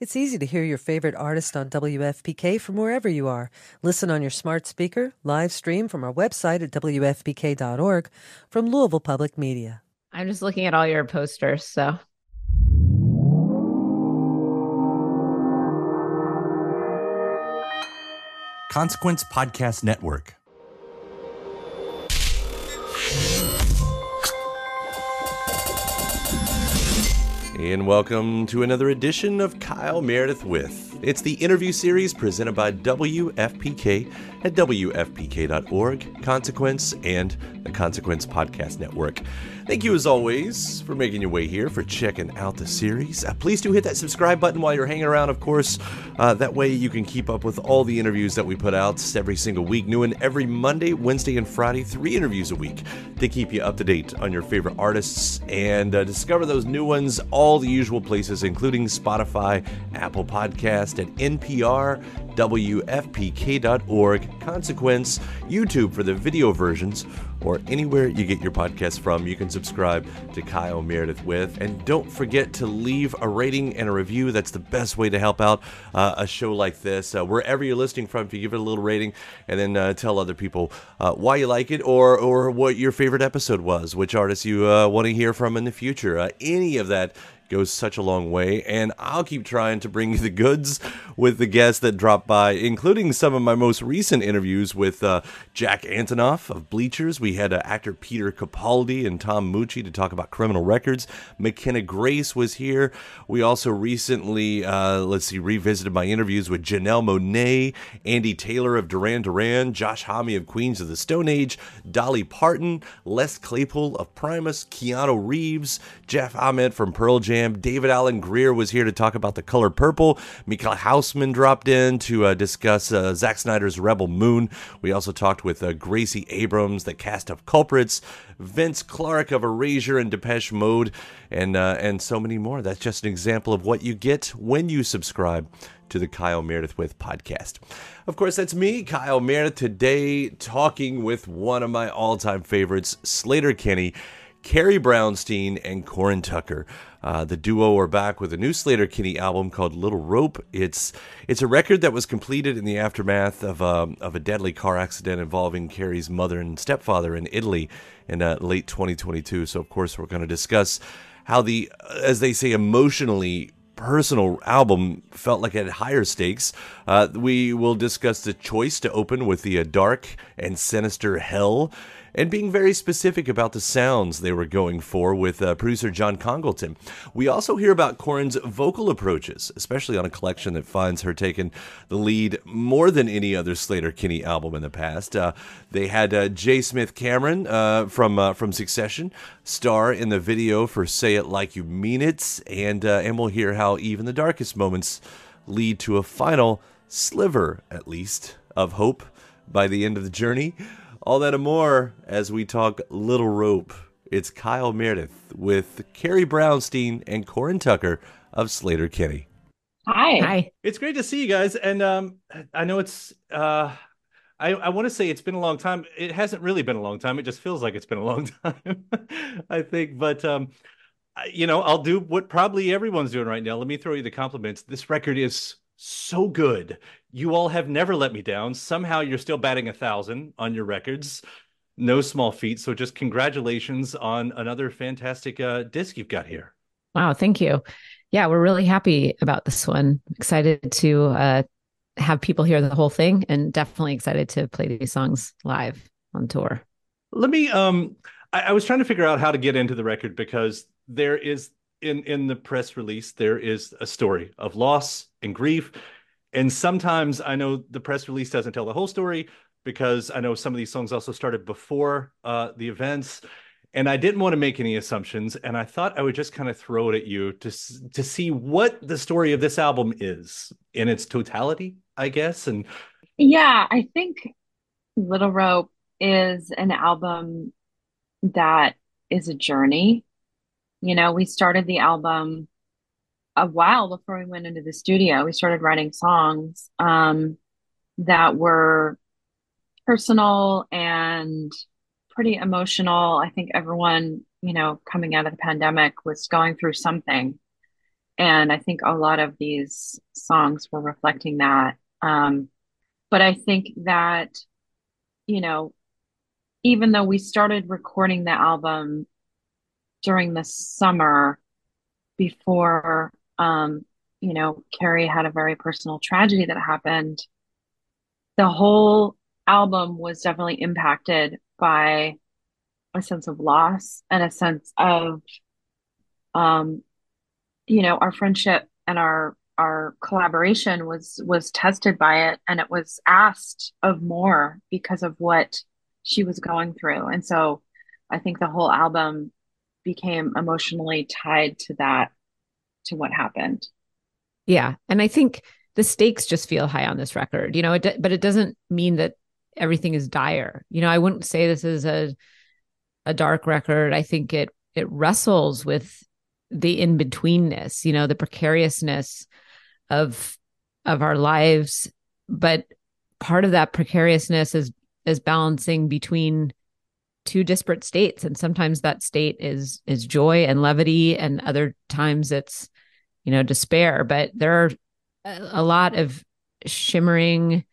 It's easy to hear your favorite artist on WFPK from wherever you are. Listen on your smart speaker, live stream from our website at WFPK.org from Louisville Public Media. I'm just looking at all your posters, so. Consequence Podcast Network. And welcome to another edition of Kyle Meredith with. It's the interview series presented by WFPK at WFPK.org, Consequence, and the Consequence Podcast Network. Thank you, as always, for making your way here, for checking out the series. Uh, please do hit that subscribe button while you're hanging around, of course. Uh, that way you can keep up with all the interviews that we put out every single week. New and every Monday, Wednesday, and Friday, three interviews a week to keep you up to date on your favorite artists and uh, discover those new ones, all the usual places, including Spotify, Apple Podcast, and NPR, WFPK.org, Consequence, YouTube for the video versions, or anywhere you get your podcast from. You can subscribe to Kyle Meredith with. And don't forget to leave a rating and a review. That's the best way to help out uh, a show like this. Uh, wherever you're listening from, if you give it a little rating and then uh, tell other people uh, why you like it or, or what your favorite episode was, which artists you uh, want to hear from in the future. Uh, any of that goes such a long way. And I'll keep trying to bring you the goods with the guests that drop by, including some of my most recent interviews with uh, Jack Antonoff of Bleachers. We had uh, actor Peter Capaldi and Tom Mucci to talk about criminal records. McKenna Grace was here. We also recently, uh, let's see, revisited my interviews with Janelle Monáe, Andy Taylor of Duran Duran, Josh Homme of Queens of the Stone Age, Dolly Parton, Les Claypool of Primus, Keanu Reeves, Jeff Ament from Pearl Jam, David Alan Grier was here to talk about the color purple. Michiel Huisman dropped in to uh, discuss uh, Zack Snyder's Rebel Moon. We also talked with uh, Gracie Abrams, the cast of Culprits, Vince Clarke of Erasure and Depeche Mode, and uh, and so many more. That's just an example of what you get when you subscribe to the Kyle Meredith with podcast. Of course, that's me, Kyle Meredith, today talking with one of my all-time favorites, Sleater-Kinney. Carrie Brownstein and Corin Tucker. Uh, the duo are back with a new Sleater-Kinney album called Little Rope. It's it's a record that was completed in the aftermath of um, of a deadly car accident involving Carrie's mother and stepfather in Italy in uh, late 2022. So of course we're going to discuss how the as they say emotionally personal album felt like it had higher stakes. Uh, we will discuss the choice to open with the uh, dark and sinister Hell and being very specific about the sounds they were going for with uh, producer John Congleton. We also hear about Corin's vocal approaches, especially on a collection that finds her taking the lead more than any other Sleater-Kinney album in the past. Uh, they had uh, J. Smith Cameron uh, from uh, from Succession star in the video for "Say It Like You Mean It," and uh, and we'll hear how even the darkest moments lead to a final sliver, at least, of hope by the end of the journey. All that and more as we talk Little Rope. It's Kyle Meredith with Carrie Brownstein and Corin Tucker of Sleater-Kinney. Hi. Hi. It's great to see you guys. And um, I know it's, uh, I, I want to say it's been a long time. It hasn't really been a long time. It just feels like it's been a long time, I think. But, um, you know, I'll do what probably everyone's doing right now. Let me throw you the compliments. This record is so good. You all have never let me down. Somehow you're still batting a thousand on your records. No small feat. So just congratulations on another fantastic uh, disc you've got here. Wow, thank you. Yeah, we're really happy about this one. Excited to uh, have people hear the whole thing, and definitely excited to play these songs live on tour. Let me. Um, I, I was trying to figure out how to get into the record because there is in in the press release there is a story of loss and grief and sometimes i know the press release doesn't tell the whole story because i know some of these songs also started before uh, the events and I didn't want to make any assumptions, and I thought I would just kind of throw it at you to to see what the story of this album is in its totality, I guess. And yeah, I think Little Rope is an album that is a journey. You know, we started the album a while before we went into the studio. We started writing songs um, that were personal and pretty emotional. I think everyone, you know, coming out of the pandemic was going through something. And I think a lot of these songs were reflecting that. Um, but I think that, you know, even though we started recording the album during the summer before, um, you know, Carrie had a very personal tragedy that happened, the whole album was definitely impacted by a sense of loss and a sense of um you know our friendship and our our collaboration was was tested by it and it was asked of more because of what she was going through. And so i think the whole album became emotionally tied to that to what happened yeah and i think the stakes just feel high on this record you know it, but it doesn't mean that everything is dire. You know, I wouldn't say this is a a dark record. I think it it wrestles with the in betweenness, you know, the precariousness of of our lives, but part of that precariousness is is balancing between two disparate states and sometimes that state is is joy and levity and other times it's you know despair but there are a lot of shimmering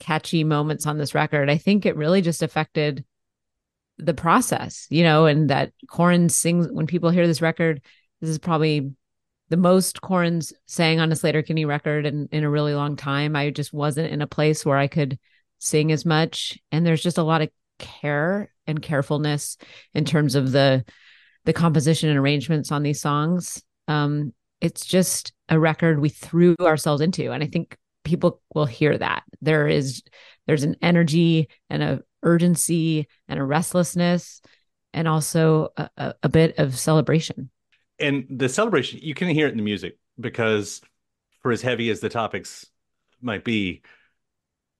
catchy moments on this record. I think it really just affected the process, you know, and that Corin sings when people hear this record, this is probably the most Corin's sang on a Sleater-Kinney record in, in a really long time. I just wasn't in a place where I could sing as much. And there's just a lot of care and carefulness in terms of the the composition and arrangements on these songs. Um, it's just a record we threw ourselves into. And I think people will hear that there is there's an energy and a urgency and a restlessness and also a, a, bit of celebration and the celebration you can hear it in the music because for as heavy as the topics might be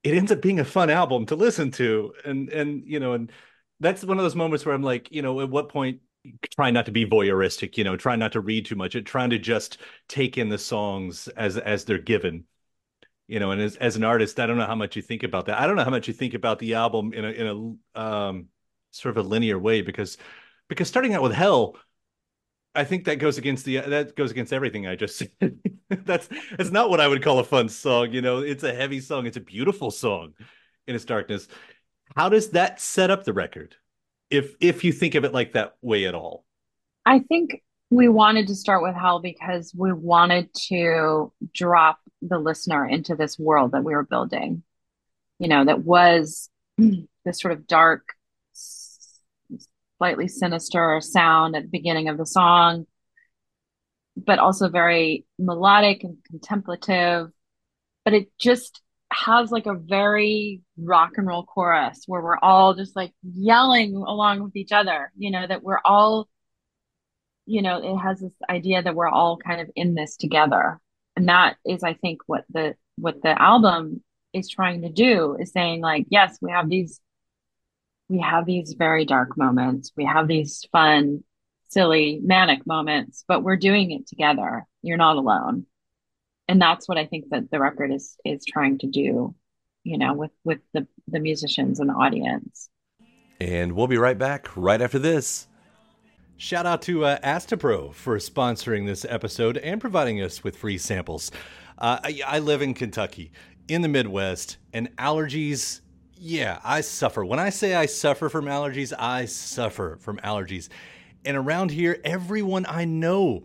it ends up being a fun album to listen to and and you know and that's one of those moments where i'm like you know at what point try not to be voyeuristic you know try not to read too much It trying to just take in the songs as as they're given you know and as, as an artist i don't know how much you think about that. I don't know how much you think about the album in a in a um sort of a linear way because because starting out with hell i think that goes against the that goes against everything i just said. That's it's not what i would call a fun song you know. It's a heavy song. It's a beautiful song in its darkness. How does that set up the record if if you think of it like that way at all? I think we wanted to start with hell because we wanted to drop the listener into this world that we were building you know that was this sort of dark slightly sinister sound at the beginning of the song but also very melodic and contemplative. But it just has like a very rock and roll chorus where we're all just like yelling along with each other you know that we're all you know it has this idea that we're all kind of in this together. And that is i think what the what the album is trying to do is saying like yes we have these we have these very dark moments. We have these fun silly manic moments but we're doing it together. You're not alone and that's what i think that the record is is trying to do you know with with the the musicians and the audience and we'll be right back right after this Shout out to uh, Astepro for sponsoring this episode and providing us with free samples. Uh, I, I live in Kentucky, in the Midwest, and allergies, yeah, I suffer. When I say I suffer from allergies, I suffer from allergies. And around here, everyone I know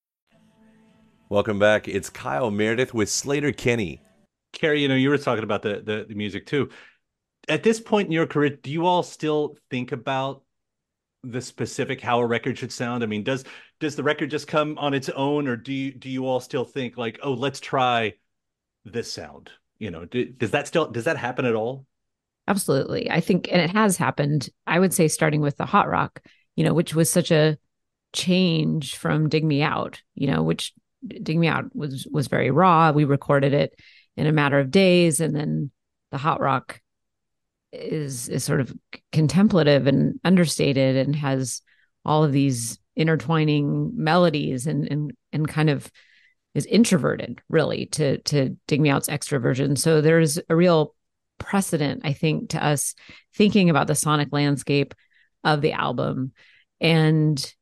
Welcome back. It's Kyle Meredith with Sleater-Kinney. Carrie, you know, you were talking about the, the, the music too. At this point in your career, do you all still think about the specific how a record should sound? I mean, does does the record just come on its own, or do you do you all still think like, oh, let's try this sound? You know, do, does that still does that happen at all? Absolutely, I think, and it has happened. I would say starting with the hot rock, you know, which was such a change from Dig Me Out, you know, which Dig Me Out was was very raw. We recorded it in a matter of days, and then the hot rock is is sort of contemplative and understated and has all of these intertwining melodies and and and kind of is introverted really to to dig me out's extroversion so there's a real precedent i think to us thinking about the sonic landscape of the album and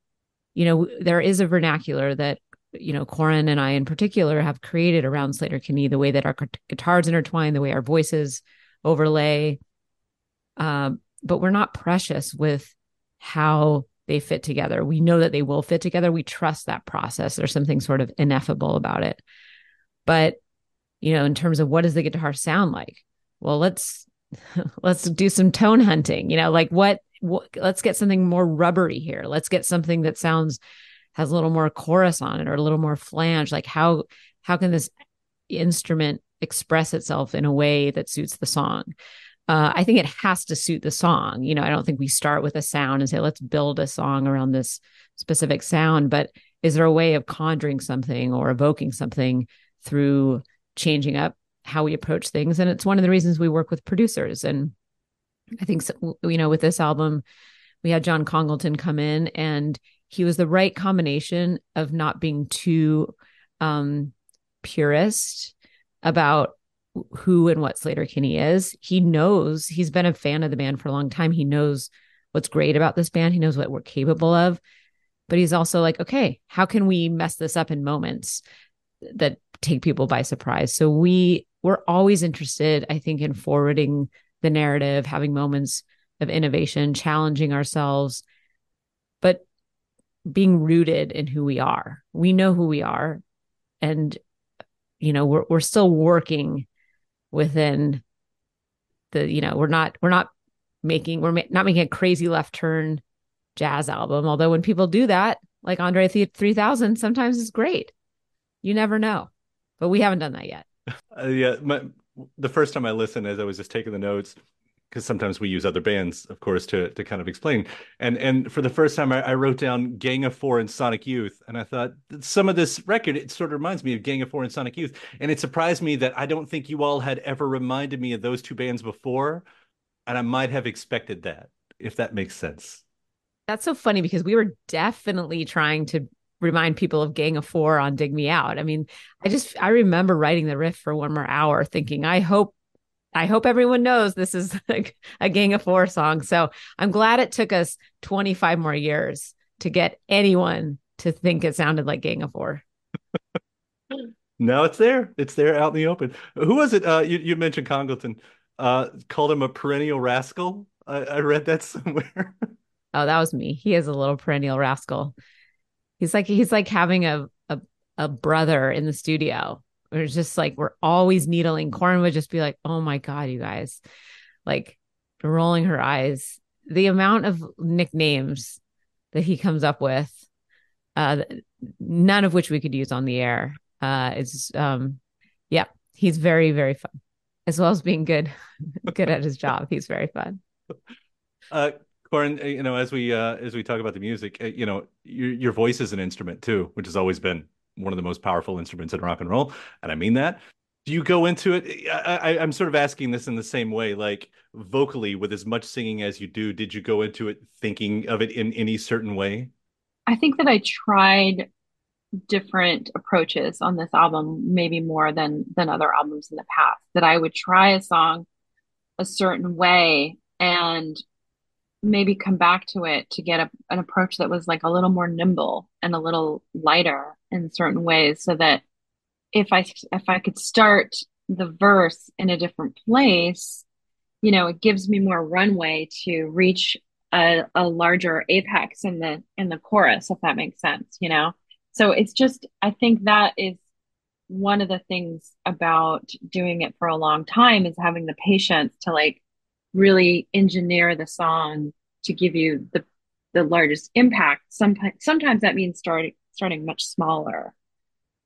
you know there is a vernacular that you know, Corin and I in particular have created around Sleater-Kinney, the way that our guitars intertwine, the way our voices overlay. Um, but we're not precious with how they fit together. We know that they will fit together. We trust that process. There's something sort of ineffable about it. But, you know, in terms of what does the guitar sound like? Well, let's let's do some tone hunting. You know, like what, what let's get something more rubbery here. Let's get something that sounds has a little more chorus on it or a little more flange like how how can this instrument express itself in a way that suits the song? Uh, i think it has to suit the song. You know i don't think we start with a sound and say let's build a song around this specific sound but is there a way of conjuring something or evoking something through changing up how we approach things? And it's one of the reasons we work with producers. And i think you know with this album we had john congleton come in and he was the right combination of not being too um, purist about who and what Sleater-Kinney is. He knows he's been a fan of the band for a long time. He knows what's great about this band. He knows what we're capable of. But he's also like, okay, how can we mess this up in moments that take people by surprise? So we we're always interested, I think, in forwarding the narrative, having moments of innovation, challenging ourselves, being rooted in who we are. We know who we are and you know, we're we're still working within the you know, we're not we're not making we're ma- not making a crazy left turn jazz album, although when people do that, like Andre 3000, sometimes it's great. You never know. But we haven't done that yet. Uh, yeah, my, the first time I listened as I was just taking the notes, because sometimes we use other bands, of course, to to kind of explain. And and for the first time, I, I, wrote down Gang of Four and Sonic Youth, and I thought some of this record it sort of reminds me of Gang of Four and Sonic Youth, and it surprised me that I don't think you all had ever reminded me of those two bands before, and I might have expected that, if that makes sense. That's so funny because we were definitely trying to remind people of Gang of Four on Dig Me Out. I mean, I just I remember writing the riff for one more hour, thinking I hope I hope everyone knows this is like a Gang of Four song. So I'm glad it took us 25 more years to get anyone to think it sounded like Gang of Four. now it's there. It's there out in the open. Who was it? Uh, you, you mentioned Congleton. Uh, called him a perennial rascal. I, I read that somewhere. oh, that was me. He is a little perennial rascal. He's like he's like having a a, a brother in the studio was just like we're always needling. Corin would just be like, "Oh my god, you guys!" Like rolling her eyes. The amount of nicknames that he comes up with, uh, none of which we could use on the air. Uh, it's um, yeah, he's very very fun, as well as being good, good at his job. He's very fun. Uh, Corin, uh, you know, as we uh, as we talk about the music, uh, you know, your your voice is an instrument too, which has always been one of the most powerful instruments in rock and roll, and I mean that. Do you go into it? I, am sort of asking this in the same way, like vocally, with as much singing as you do. Did you go into it thinking of it in any certain way? I think that I tried different approaches on this album, maybe more than than other albums in the past. That I would try a song a certain way and maybe come back to it to get a, an approach that was like a little more nimble and a little lighter in certain ways so that if i if i could start the verse in a different place you know it gives me more runway to reach a, a larger apex in the in the chorus if that makes sense you know? So it's just i think that is one of the things about doing it for a long time is having the patience to like really engineer the song to give you the the largest impact. Sometimes sometimes that means starting starting much smaller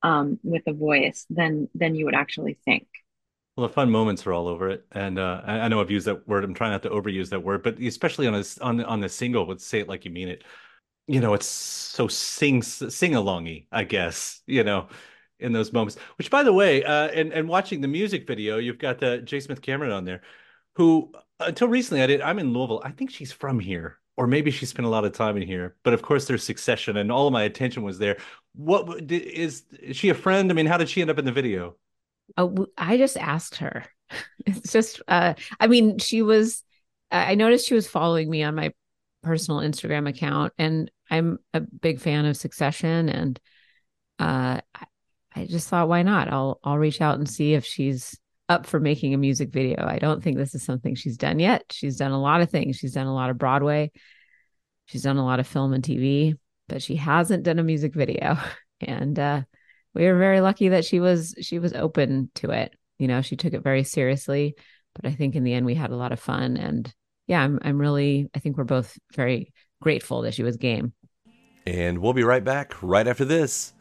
um, with a voice than than you would actually think. Well, the fun moments are all over it, and uh, I, I know I've used that word. I'm trying not to overuse that word, but especially on a on on the single, would say it like you mean it. You know, it's so sing sing alongy, I guess. You know, in those moments. Which, by the way, uh, and and watching the music video, you've got the J. Smith Cameron on there, who until recently I did. I'm in Louisville. I think she's from here, or maybe she spent a lot of time in here. But of course, there's Succession, and all of my attention was there. What is is she a friend? I mean, how did she end up in the video? Oh, I just asked her. It's just, uh, I mean, she was. I noticed she was following me on my personal Instagram account, and I'm a big fan of Succession, and uh, I just thought, why not? I'll I'll reach out and see if she's up for making a music video. I don't think this is something she's done yet. She's done a lot of things. She's done a lot of Broadway. She's done a lot of film and TV, but she hasn't done a music video. And uh, we were very lucky that she was she was open to it. You know, she took it very seriously, but I think in the end we had a lot of fun and yeah, I'm I'm really I think we're both very grateful that she was game. And we'll be right back right after this.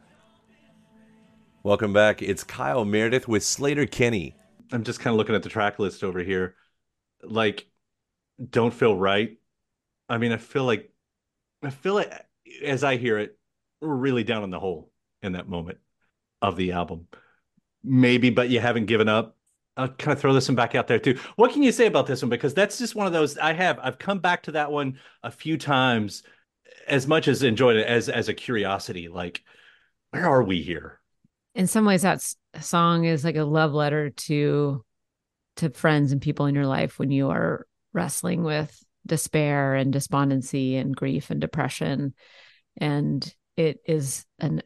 Welcome back. It's Kyle Meredith with Sleater-Kinney. I'm just kind of looking at the track list over here. Like, don't feel right. I mean, I feel like, I feel like, as I hear it, we're really down in the hole in that moment of the album. Maybe, but you haven't given up. I'll kind of throw this one back out there too. What can you say about this one? Because that's just one of those I have. I've come back to that one a few times, as much as enjoyed it as as a curiosity. Like, where are we here? in some ways that song is like a love letter to to friends and people in your life when you are wrestling with despair and despondency and grief and depression. And it is a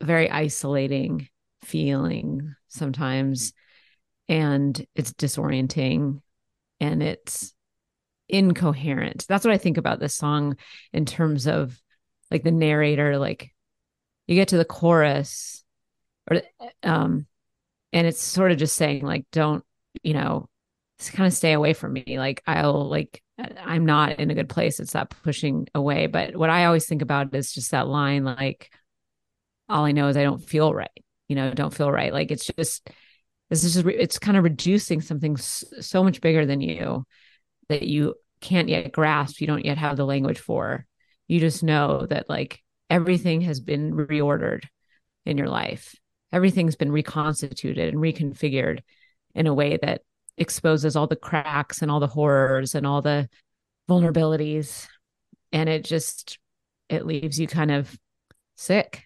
very isolating feeling sometimes. And it's disorienting and it's incoherent. That's what i think about this song in terms of like the narrator like you get to the chorus or um and it's sort of just saying like don't you know kind of stay away from me like i'll like i'm not in a good place it's that pushing away but what i always think about is just that line like all i know is i don't feel right you know don't feel right like it's just this is just it's kind of reducing something so much bigger than you that you can't yet grasp, you don't yet have the language for. You just know that like everything has been reordered in your life. Everything's been reconstituted and reconfigured in a way that exposes all the cracks and all the horrors and all the vulnerabilities. And it just it leaves you kind of sick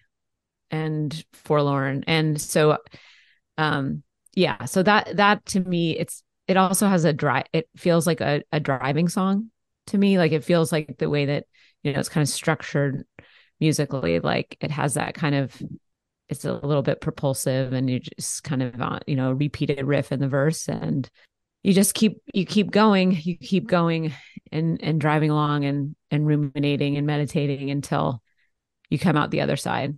and forlorn. And so um yeah so that that to me it's it also has a dry it feels like a, a driving song to me. Like it feels like the way that you know it's kind of structured musically like it has that kind of it's a little bit propulsive and you just kind of uh, you know repeated riff in the verse and you just keep you keep going you keep going and and driving along and and ruminating and meditating until you come out the other side.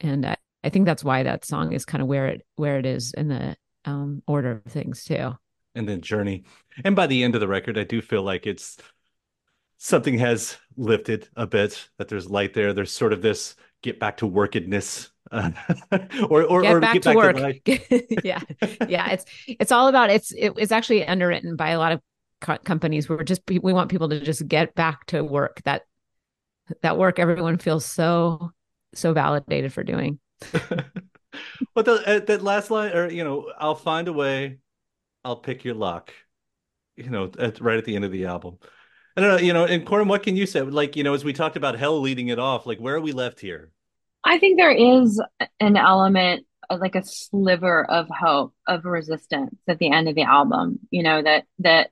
And I, I think that's why that song is kind of where it where it is in the um, order of things too. And then journey. And by the end of the record i do feel like it's something has lifted a bit that there's light there. There's sort of this get back to workedness uh, or or get or back get to back work. to yeah yeah it's it's all about it's it, it's actually underwritten by a lot of co- companies we're just we want people to just get back to work that that work everyone feels so so validated for doing. But the, uh, that last line or you know i'll find a way. I'll pick your lock you know at, right at the end of the album. I don't know you know and Corin, what can you say? Like you know as we talked about hell leading it off like where are we left here I think there is an element like a sliver of hope of resistance at the end of the album you know that that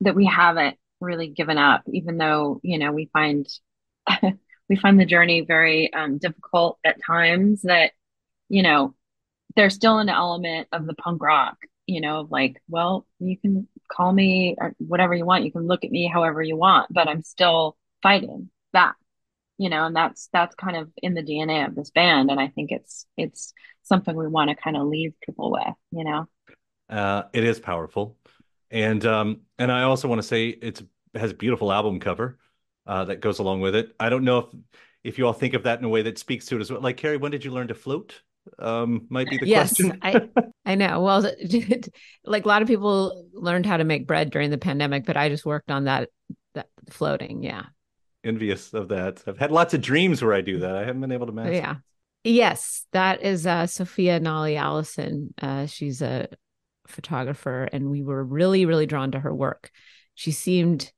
that we haven't really given up even though you know we find we find the journey very um, difficult at times that you know there's still an element of the punk rock you know like well you can call me or whatever you want. You can look at me however you want but i'm still fighting that you know and that's that's kind of in the dna of this band. And i think it's it's something we want to kind of leave people with you know? Uh it is powerful. And um and i also want to say it's it has a beautiful album cover uh that goes along with it. I don't know if if you all think of that in a way that speaks to it as well. Like carrie when did you learn to float? Um might be the yes question. I i know. Well like a lot of people learned how to make bread during the pandemic but i just worked on that that floating. Yeah envious of that. I've had lots of dreams where i do that. I haven't been able to master yeah. yes that is uh sophia nolly allison. Uh she's a photographer and we were really really drawn to her work. She seemed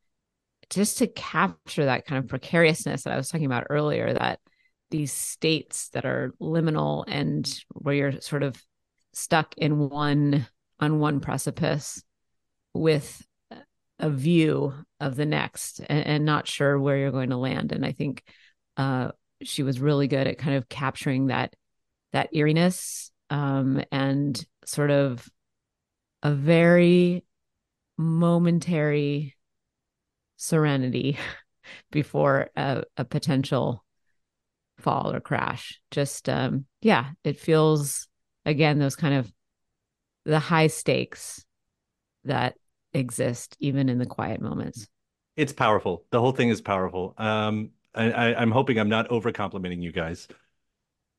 just to capture that kind of precariousness that i was talking about earlier that these states that are liminal and where you're sort of stuck in one on one precipice with a view of the next and, and not sure where you're going to land and i think uh, she was really good at kind of capturing that that eeriness um, and sort of a very momentary serenity before a, a potential fall or crash. Just um yeah, it feels again those kind of the high stakes that exist even in the quiet moments. It's powerful. The whole thing is powerful. Um I, I I'm hoping I'm not over complimenting you guys.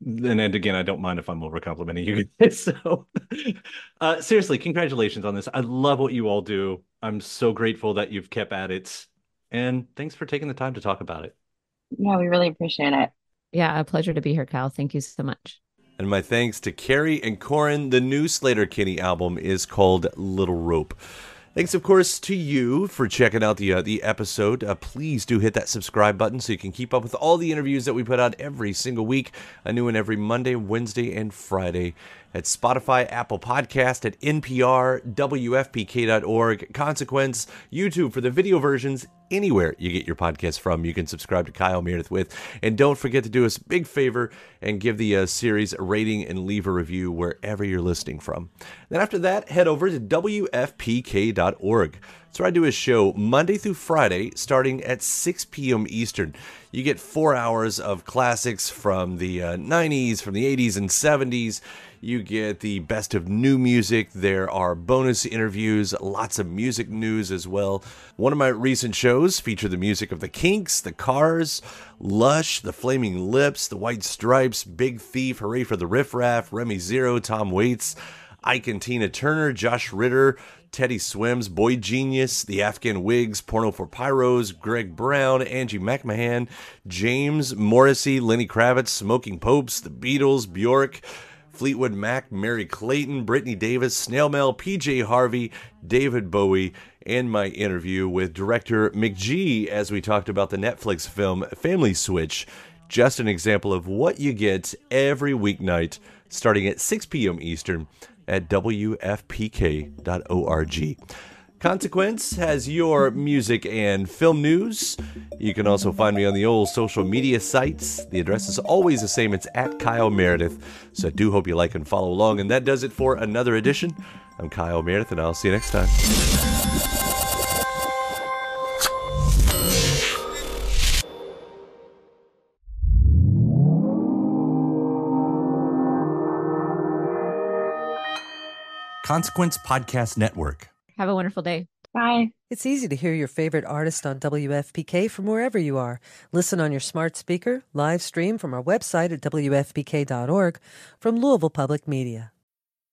And, and again, I don't mind if I'm over complimenting you guys. So uh seriously, congratulations on this. I love what you all do. I'm so grateful that you've kept at it. And thanks for taking the time to talk about it. yeah we really appreciate it Yeah, a pleasure to be here, Kyle. Thank you so much. And my thanks to Carrie and Corin. The new Sleater-Kinney album is called Little Rope. Thanks, of course, to you for checking out the uh, the episode. Uh, please do hit that subscribe button so you can keep up with all the interviews that we put out every single week. A new one every Monday, Wednesday, and Friday at Spotify, Apple Podcast, at NPR, WFPK.org, Consequence, YouTube for the video versions, anywhere you get your podcast from. You can subscribe to Kyle Meredith with. And don't forget to do us a big favor and give the uh, series a rating and leave a review wherever you're listening from. Then after that, head over to WFPK.org. Where I do a show Monday through Friday starting at 6 p.m. Eastern. You get four hours of classics from the uh, 90s, from the 80s and 70s. You get the best of new music. There are bonus interviews, lots of music news as well. One of my recent shows featured the music of the Kinks, the Cars, Lush, the Flaming Lips, the White Stripes, Big Thief, Hooray for the Riff Raff, Remy Zero, Tom Waits. Ike and Tina Turner, Josh Ritter, Teddy Swims, boygenius, The Afghan Whigs, Porno for Pyros, Greg Brown, Angie McMahon, James Morrissey, Lenny Kravitz, Smoking Popes, The Beatles, Bjork, Fleetwood Mac, Merry Clayton, Brittany Davis, Snail Mail, PJ Harvey, David Bowie, and my interview with director McG as we talked about the Netflix film Family Switch. Just an example of what you get every weeknight starting at 6 p.m. Eastern at WFPK.org. Consequence has your music and film news. You can also find me on the old social media sites. The address is always the same. It's at Kyle Meredith. So I do hope you like and follow along. And that does it for another edition. I'm Kyle Meredith, and I'll see you next time. Consequence Podcast Network. Have a wonderful day. Bye. It's easy to hear your favorite artist on WFPK from wherever you are. Listen on your smart speaker, live stream from our website at WFPK.org from Louisville Public Media.